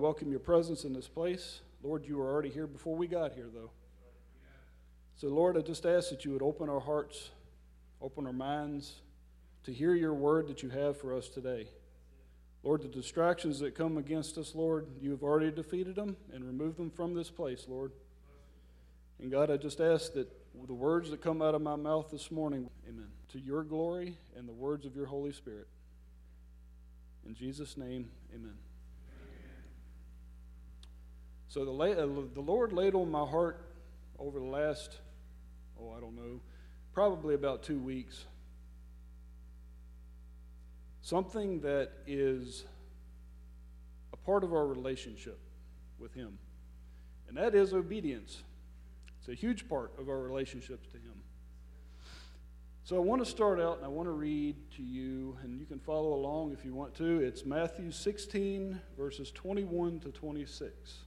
welcome your presence in this place. Lord, you were already here before we got here, though. So, Lord, I just ask that you would open our hearts, open our minds to hear your word that you have for us today. Lord, the distractions that come against us, Lord, you have already defeated them and removed them from this place, Lord. And God, I just ask that the words that come out of my mouth this morning, amen, to your glory and the words of your Holy Spirit. In Jesus' name, amen. So the, uh, the Lord laid on my heart over the last, oh, I don't know, probably about two weeks, something that is a part of our relationship with Him, and that is obedience. It's a huge part of our relationships to Him. So I want to start out and I want to read to you, and you can follow along if you want to. It's Matthew 16, verses 21 to 26.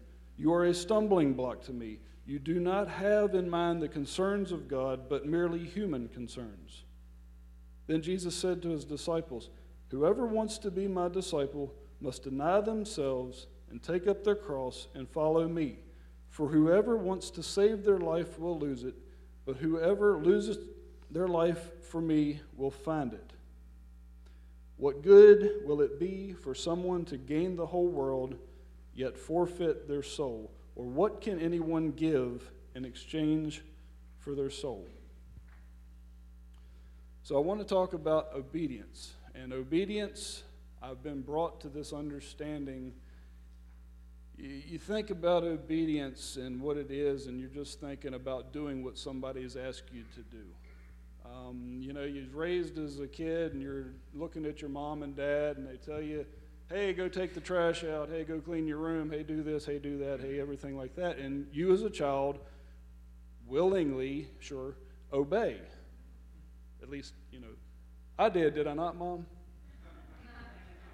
You are a stumbling block to me. You do not have in mind the concerns of God, but merely human concerns. Then Jesus said to his disciples, Whoever wants to be my disciple must deny themselves and take up their cross and follow me. For whoever wants to save their life will lose it, but whoever loses their life for me will find it. What good will it be for someone to gain the whole world, yet forfeit their soul? Or what can anyone give in exchange for their soul? So I want to talk about obedience. And obedience I've been brought to this understanding. You think about obedience and what it is, and you're just thinking about doing what somebody has asked you to do. Um, you know, you're raised as a kid, and you're looking at your mom and dad, and they tell you, hey, go take the trash out, hey, go clean your room, hey, do this, hey, do that, hey, everything like that. And you as a child willingly, sure, obey. At least, you know, I did, did I not, Mom?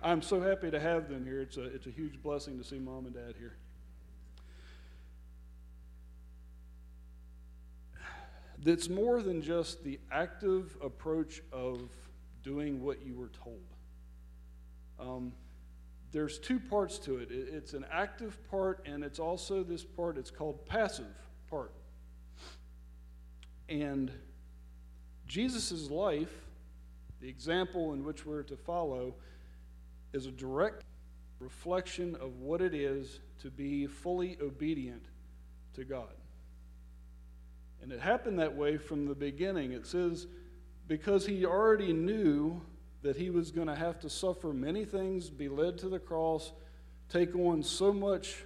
I'm so happy to have them here. It's a, it's a huge blessing to see mom and dad here. That's more than just the active approach of doing what you were told. Um, there's two parts to it it's an active part, and it's also this part, it's called passive part. And Jesus' life, the example in which we're to follow, is a direct reflection of what it is to be fully obedient to God. And it happened that way from the beginning. It says, because he already knew that he was going to have to suffer many things, be led to the cross, take on so much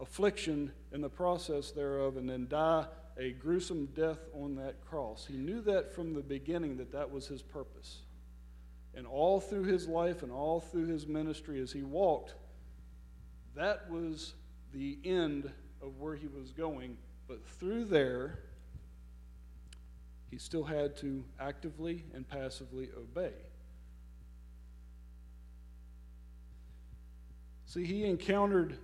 affliction in the process thereof, and then die a gruesome death on that cross. He knew that from the beginning that that was his purpose. And all through his life and all through his ministry as he walked, that was the end of where he was going. But through there, he still had to actively and passively obey. See, he encountered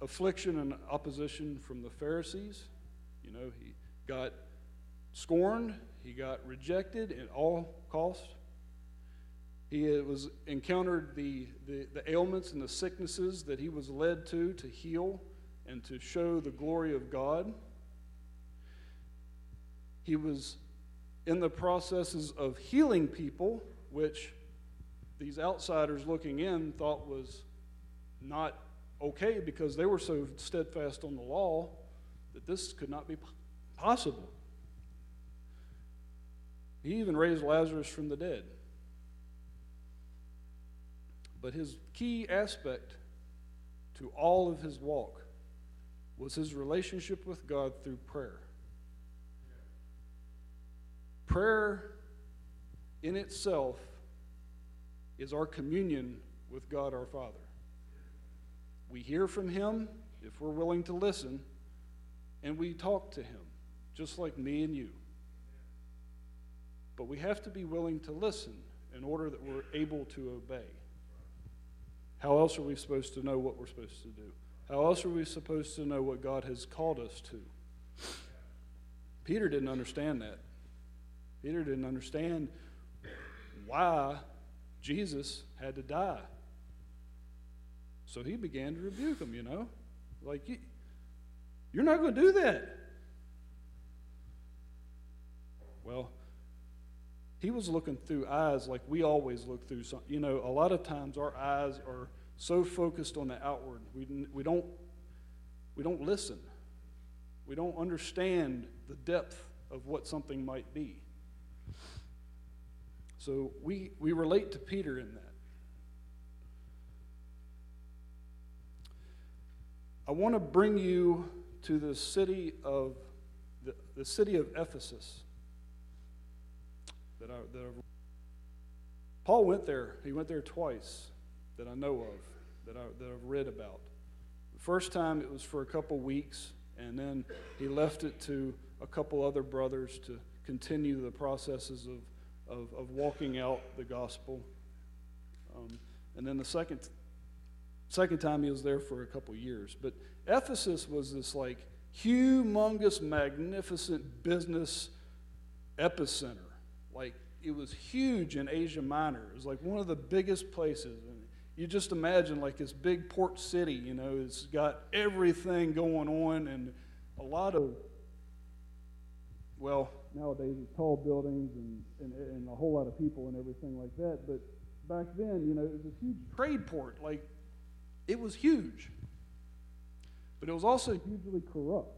affliction and opposition from the Pharisees. You know, he got scorned, he got rejected at all costs. He uh, was encountered the, the, the, ailments and the sicknesses that he was led to to heal and to show the glory of God. He was in the processes of healing people, which these outsiders looking in thought was not okay because they were so steadfast on the law that this could not be possible. He even raised Lazarus from the dead. But his key aspect to all of his walk was his relationship with God through prayer. Prayer in itself is our communion with God our Father. We hear from Him if we're willing to listen, and we talk to Him, just like me and you. But we have to be willing to listen in order that we're able to obey. How else are we supposed to know what we're supposed to do? How else are we supposed to know what God has called us to? Peter didn't understand that. Peter didn't understand why Jesus had to die. So he began to rebuke him, you know. Like, you're not going to do that. Well, he was looking through eyes like we always look through some you know a lot of times our eyes are so focused on the outward we, we don't we don't listen we don't understand the depth of what something might be so we we relate to peter in that i want to bring you to the city of the, the city of ephesus that I, that I've, Paul went there. He went there twice that I know of, that, I, that I've read about. The first time it was for a couple weeks, and then he left it to a couple other brothers to continue the processes of, of, of walking out the gospel. Um, and then the second, second time he was there for a couple years. But Ephesus was this like humongous, magnificent business epicenter like it was huge in Asia Minor. It was like one of the biggest places. And you just imagine like this big port city, you know, it's got everything going on and a lot of, well, nowadays it's tall buildings and, and, and a whole lot of people and everything like that. But back then, you know, it was a huge trade port. Like, it was huge. But it was also hugely corrupt.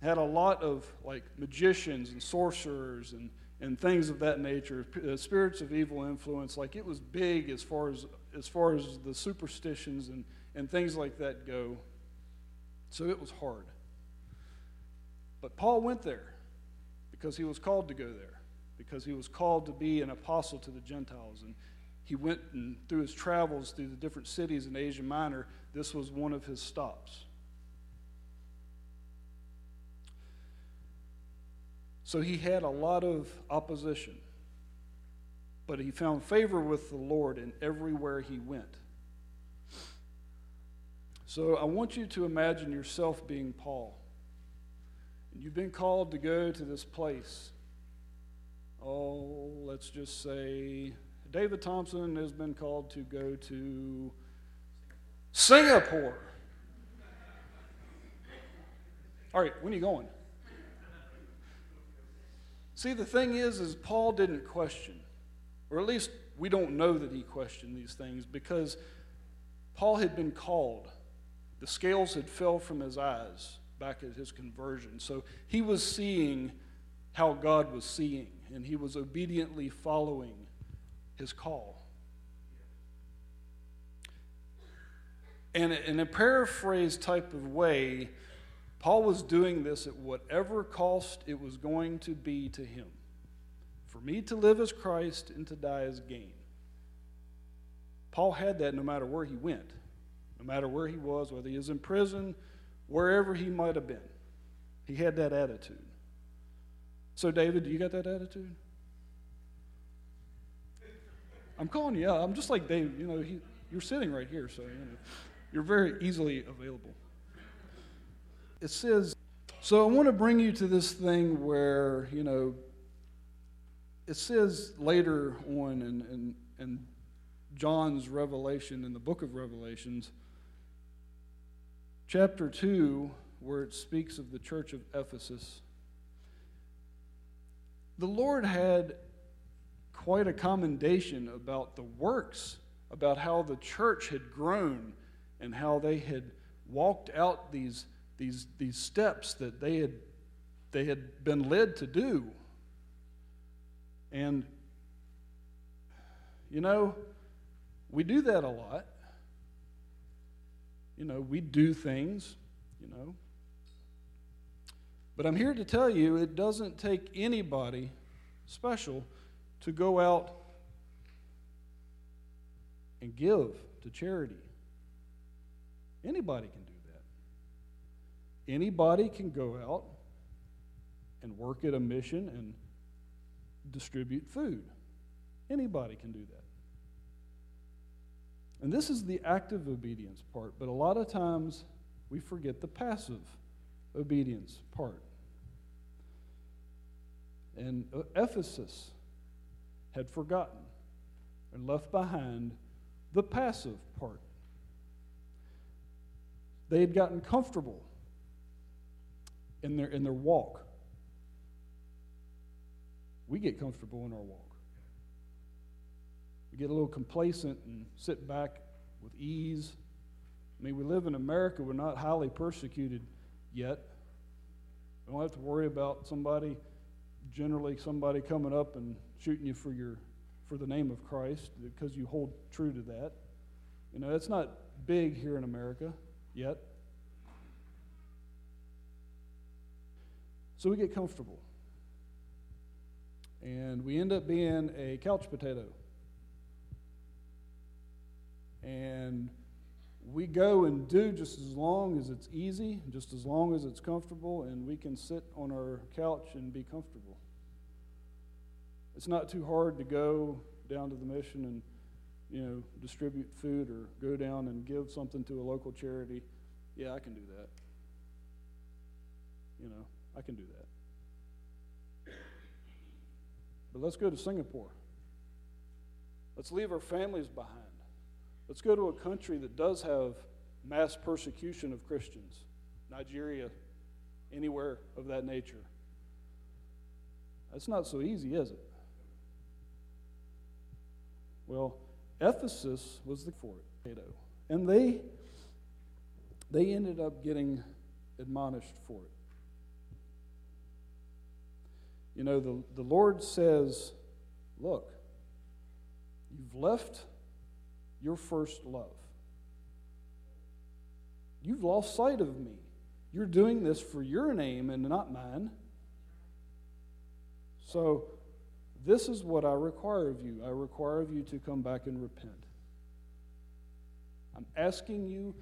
It Had a lot of like magicians and sorcerers and and things of that nature, uh, spirits of evil influence. Like it was big as far as as far as the superstitions and and things like that go. So it was hard. But Paul went there because he was called to go there, because he was called to be an apostle to the Gentiles. And he went and through his travels through the different cities in Asia Minor, this was one of his stops. So he had a lot of opposition. But he found favor with the Lord in everywhere he went. So I want you to imagine yourself being Paul. And You've been called to go to this place. Oh, let's just say David Thompson has been called to go to Singapore. All right, when are you going? See, the thing is, is Paul didn't question, or at least we don't know that he questioned these things because Paul had been called. The scales had fell from his eyes back at his conversion. So he was seeing how God was seeing, and he was obediently following his call. And in a paraphrase type of way, Paul was doing this at whatever cost it was going to be to him. For me to live as Christ and to die as gain. Paul had that no matter where he went, no matter where he was, whether he was in prison, wherever he might have been. He had that attitude. So, David, do you got that attitude? I'm calling you out. I'm just like David. You know, he, you're sitting right here, so you know, you're very easily available it says, so I want to bring you to this thing where, you know, it says later on in, in, in John's revelation, in the book of Revelations, chapter 2, where it speaks of the church of Ephesus, the Lord had quite a commendation about the works, about how the church had grown and how they had walked out these these, these steps that they had, they had been led to do. And, you know, we do that a lot. You know, we do things, you know. But I'm here to tell you it doesn't take anybody special to go out and give to charity. Anybody can do that. Anybody can go out and work at a mission and distribute food. Anybody can do that. And this is the active obedience part, but a lot of times we forget the passive obedience part. And uh, Ephesus had forgotten and left behind the passive part. They had gotten comfortable in their, in their walk. We get comfortable in our walk. We get a little complacent and sit back with ease. I mean, we live in America, we're not highly persecuted yet. We don't have to worry about somebody, generally somebody coming up and shooting you for your for the name of Christ because you hold true to that. You know, it's not big here in America yet. So we get comfortable. And we end up being a couch potato. And we go and do just as long as it's easy, just as long as it's comfortable, and we can sit on our couch and be comfortable. It's not too hard to go down to the mission and you know distribute food or go down and give something to a local charity. Yeah, I can do that. You know, I can do that. But let's go to Singapore. Let's leave our families behind. Let's go to a country that does have mass persecution of Christians. Nigeria, anywhere of that nature. That's not so easy, is it? Well, Ephesus was the for it, and they they ended up getting admonished for it. You know, the, the Lord says, Look, you've left your first love. You've lost sight of me. You're doing this for your name and not mine. So this is what I require of you. I require of you to come back and repent. I'm asking you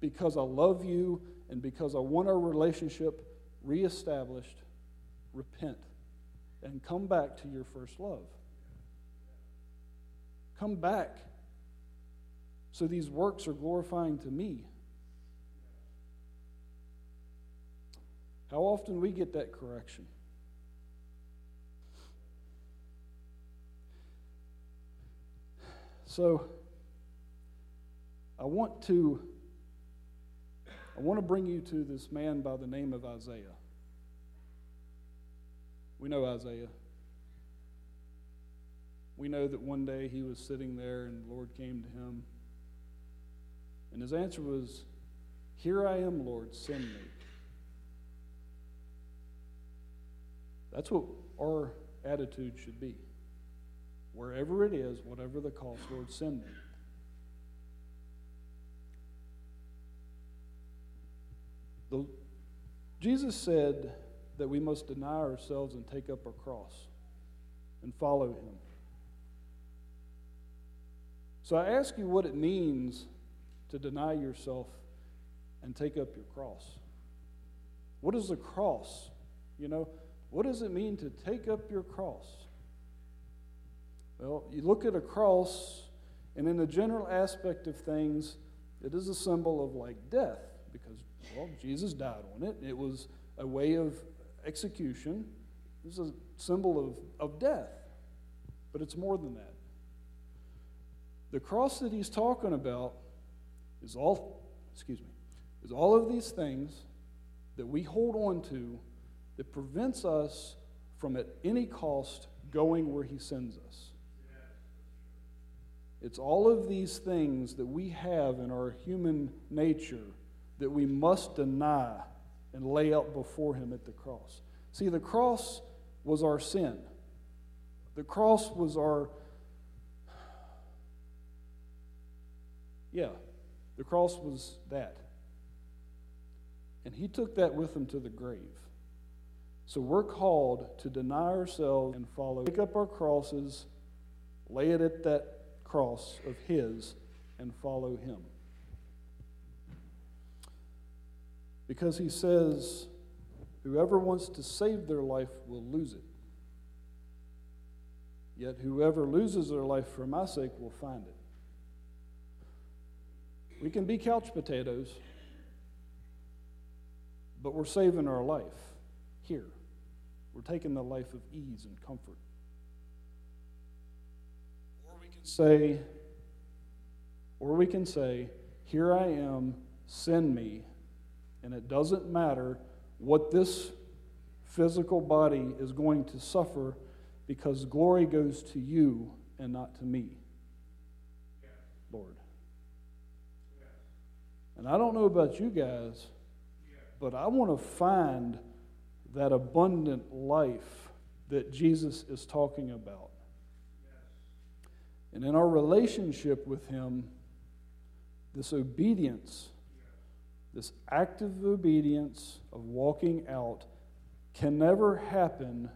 because I love you and because I want our relationship reestablished. Repent and come back to your first love. Come back so these works are glorifying to me. How often we get that correction? So I want to I want to bring you to this man by the name of Isaiah. We know Isaiah. We know that one day he was sitting there and the Lord came to him. And his answer was, Here I am, Lord, send me. That's what our attitude should be. Wherever it is, whatever the cost, Lord, send me. The, Jesus said that we must deny ourselves and take up our cross and follow him. So I ask you what it means to deny yourself and take up your cross. What is the cross? You know, what does it mean to take up your cross? Well, you look at a cross, and in the general aspect of things, it is a symbol of like death because, well, Jesus died on it. It was a way of execution, it was a symbol of, of death. But it's more than that. The cross that he's talking about is all, excuse me, is all of these things that we hold on to that prevents us from at any cost going where he sends us. It's all of these things that we have in our human nature that we must deny and lay out before Him at the cross. See, the cross was our sin, the cross was our. Yeah, the cross was that. And He took that with Him to the grave. So we're called to deny ourselves and follow, pick up our crosses, lay it at that cross of his and follow him. Because he says, whoever wants to save their life will lose it. Yet whoever loses their life for my sake will find it. We can be couch potatoes, but we're saving our life here. We're taking the life of ease and comfort. Or we can say, or we can say, Here I am, send me. And it doesn't matter what this physical body is going to suffer because glory goes to you and not to me, Lord. And I don't know about you guys, but I want to find that abundant life that Jesus is talking about. And in our relationship with Him, this obedience, this active obedience of walking out, can never happen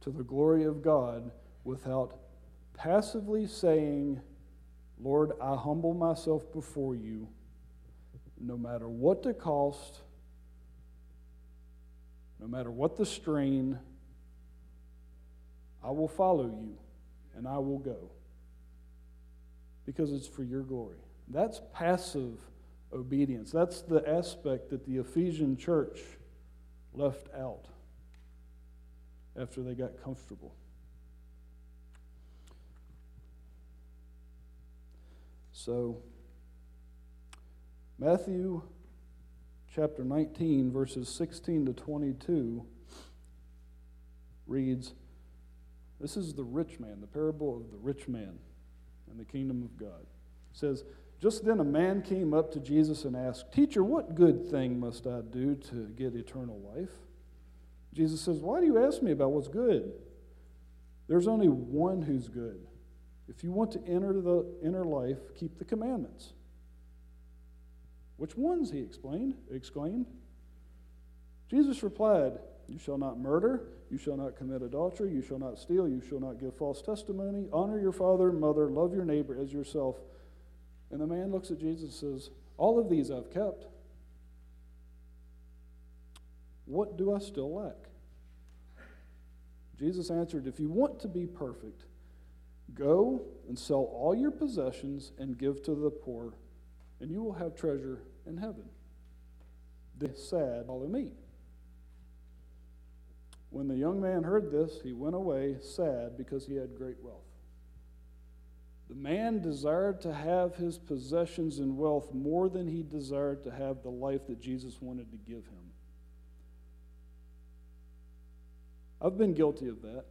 to the glory of God without passively saying, Lord, I humble myself before you, no matter what the cost, no matter what the strain, I will follow you and I will go because it's for your glory. That's passive obedience. That's the aspect that the Ephesian church left out after they got comfortable. So, Matthew chapter 19, verses 16 to 22 reads This is the rich man, the parable of the rich man in the kingdom of God. It says, Just then a man came up to Jesus and asked, Teacher, what good thing must I do to get eternal life? Jesus says, Why do you ask me about what's good? There's only one who's good. If you want to enter the inner life, keep the commandments. Which ones? He explained, exclaimed. Jesus replied, You shall not murder, you shall not commit adultery, you shall not steal, you shall not give false testimony, honor your father and mother, love your neighbor as yourself. And the man looks at Jesus and says, All of these I've kept. What do I still lack? Jesus answered, If you want to be perfect, go and sell all your possessions and give to the poor, and you will have treasure in heaven. The sad, follow me. When the young man heard this, he went away sad because he had great wealth. The man desired to have his possessions and wealth more than he desired to have the life that Jesus wanted to give him. I've been guilty of that.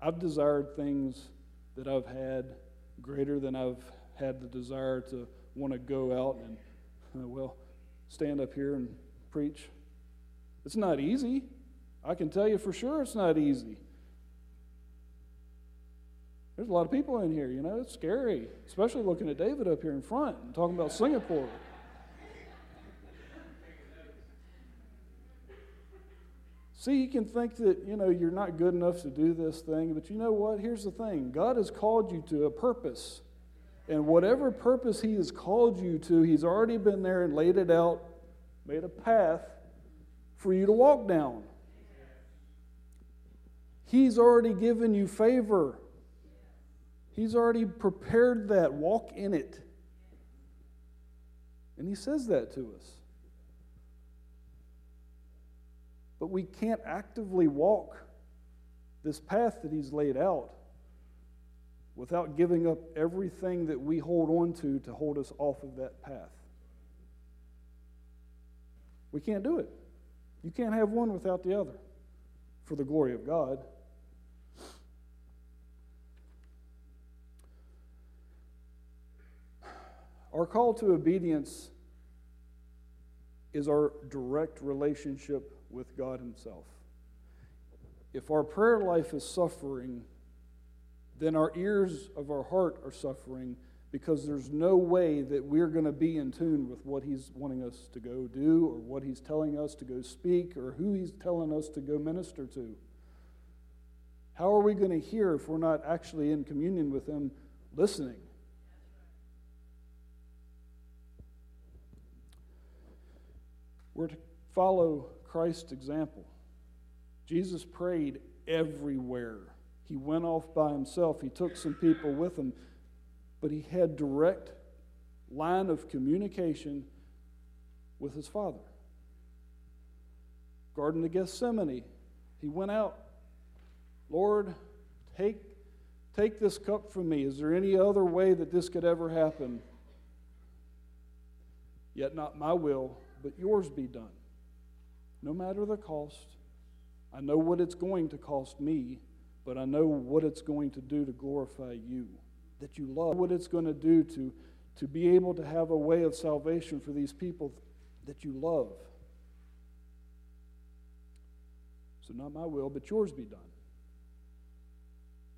I've desired things that I've had greater than I've had the desire to want to go out and, uh, well, stand up here and preach. It's not easy. I can tell you for sure it's not easy. There's a lot of people in here, you know, it's scary, especially looking at David up here in front and talking about Singapore. See, you can think that, you know, you're not good enough to do this thing, but you know what? Here's the thing God has called you to a purpose. And whatever purpose He has called you to, He's already been there and laid it out, made a path for you to walk down. He's already given you favor. He's already prepared that. Walk in it. And He says that to us. But we can't actively walk this path that He's laid out without giving up everything that we hold on to to hold us off of that path. We can't do it. You can't have one without the other for the glory of God. Our call to obedience is our direct relationship with God Himself. If our prayer life is suffering, then our ears of our heart are suffering because there's no way that we're going to be in tune with what He's wanting us to go do or what He's telling us to go speak or who He's telling us to go minister to. How are we going to hear if we're not actually in communion with Him, listening? We're to follow Christ's example. Jesus prayed everywhere. He went off by himself. He took some people with him, but he had direct line of communication with his Father. Garden of Gethsemane, he went out. Lord, take, take this cup from me. Is there any other way that this could ever happen? Yet not my will, but yours be done. No matter the cost, I know what it's going to cost me, but I know what it's going to do to glorify you. That you love, what it's going to do to, to be able to have a way of salvation for these people that you love. So, not my will, but yours be done.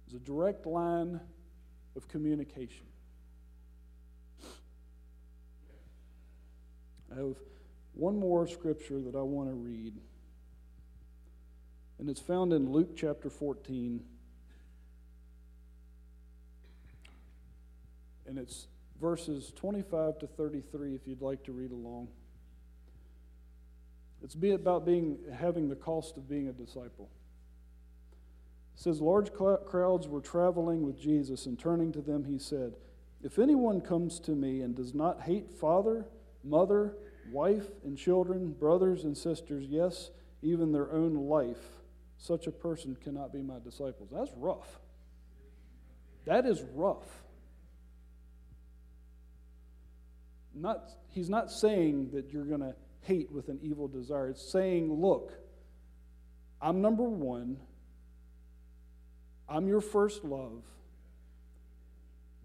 It's a direct line of communication. I have one more scripture that I want to read, and it's found in Luke chapter 14. And it's verses 25 to 33 if you'd like to read along. It's be about being having the cost of being a disciple. It says large crowds were traveling with Jesus and turning to them he said, "If anyone comes to me and does not hate father, mother, wife and children, brothers and sisters, yes, even their own life, such a person cannot be my disciples." That's rough. That is rough. Not, he's not saying that you're going to hate with an evil desire. It's saying, look, I'm number one. I'm your first love.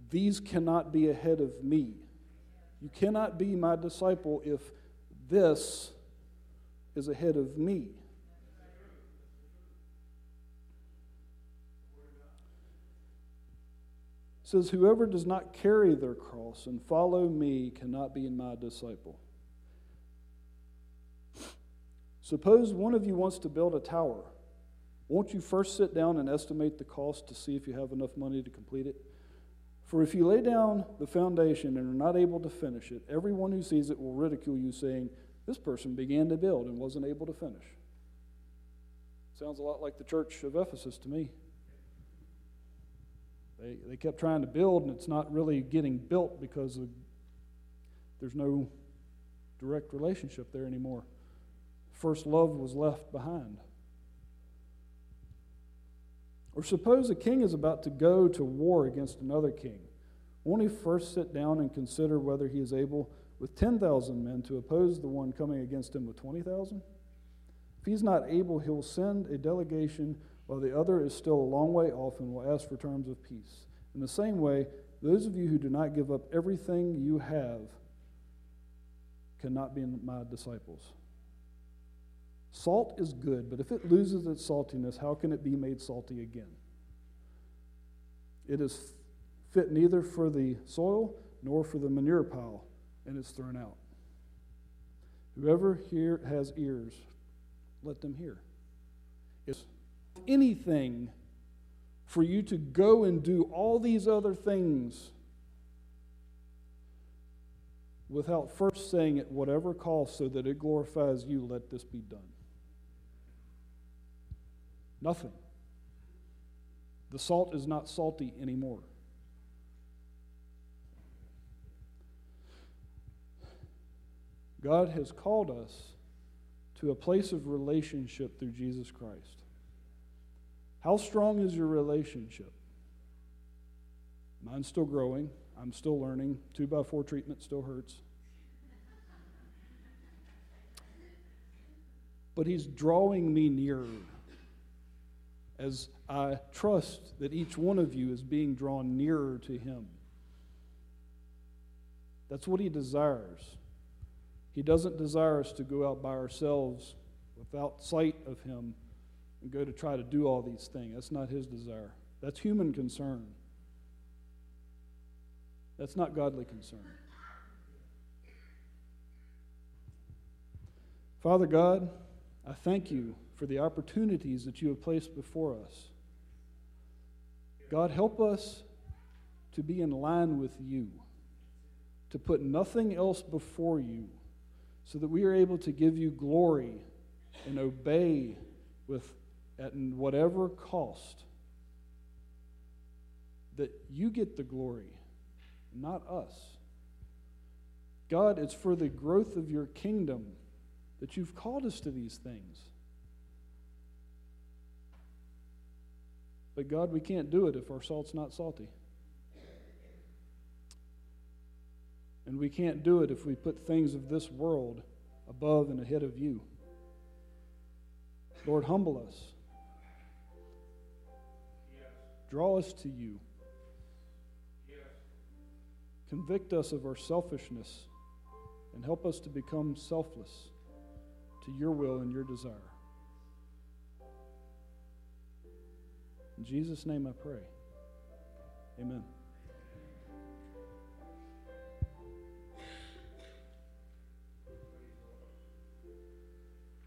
These cannot be ahead of me. You cannot be my disciple if this is ahead of me. Says, Whoever does not carry their cross and follow me cannot be my disciple. Suppose one of you wants to build a tower. Won't you first sit down and estimate the cost to see if you have enough money to complete it? For if you lay down the foundation and are not able to finish it, everyone who sees it will ridicule you, saying, This person began to build and wasn't able to finish. Sounds a lot like the church of Ephesus to me. They, they kept trying to build, and it's not really getting built because of, there's no direct relationship there anymore first love was left behind. Or suppose a king is about to go to war against another king. Won't he first sit down and consider whether he is able, with 10,000 men, to oppose the one coming against him with 20,000? If he's not able, he'll send a delegation while the other is still a long way off and will ask for terms of peace. In the same way, those of you who do not give up everything you have cannot be my disciples. Salt is good, but if it loses its saltiness, how can it be made salty again? It is fit neither for the soil nor for the manure pile, and it's thrown out. Whoever here has ears, let them hear. If anything for you to go and do all these other things without first saying at whatever cost so that it glorifies you, let this be done. Nothing. The salt is not salty anymore. God has called us to a place of relationship through Jesus Christ. How strong is your relationship? Mine's still growing. I'm still learning. Two by four treatment still hurts. But he's drawing me nearer as I trust that each one of you is being drawn nearer to Him. That's what He desires. He doesn't desire us to go out by ourselves without sight of Him and go to try to do all these things. That's not His desire. That's human concern. That's not godly concern. Father God, I thank you for the opportunities that you have placed before us. God, help us to be in line with you, to put nothing else before you, so that we are able to give you glory and obey with at whatever cost. That you get the glory, not us. God, it's for the growth of your kingdom that you've called us to these things. But God, we can't do it if our salt's not salty. And we can't do it if we put things of this world above and ahead of you. Lord, humble us. Draw us to you. Convict us of our selfishness and help us to become selfless to your will and your desire. In Jesus' name I pray. Amen.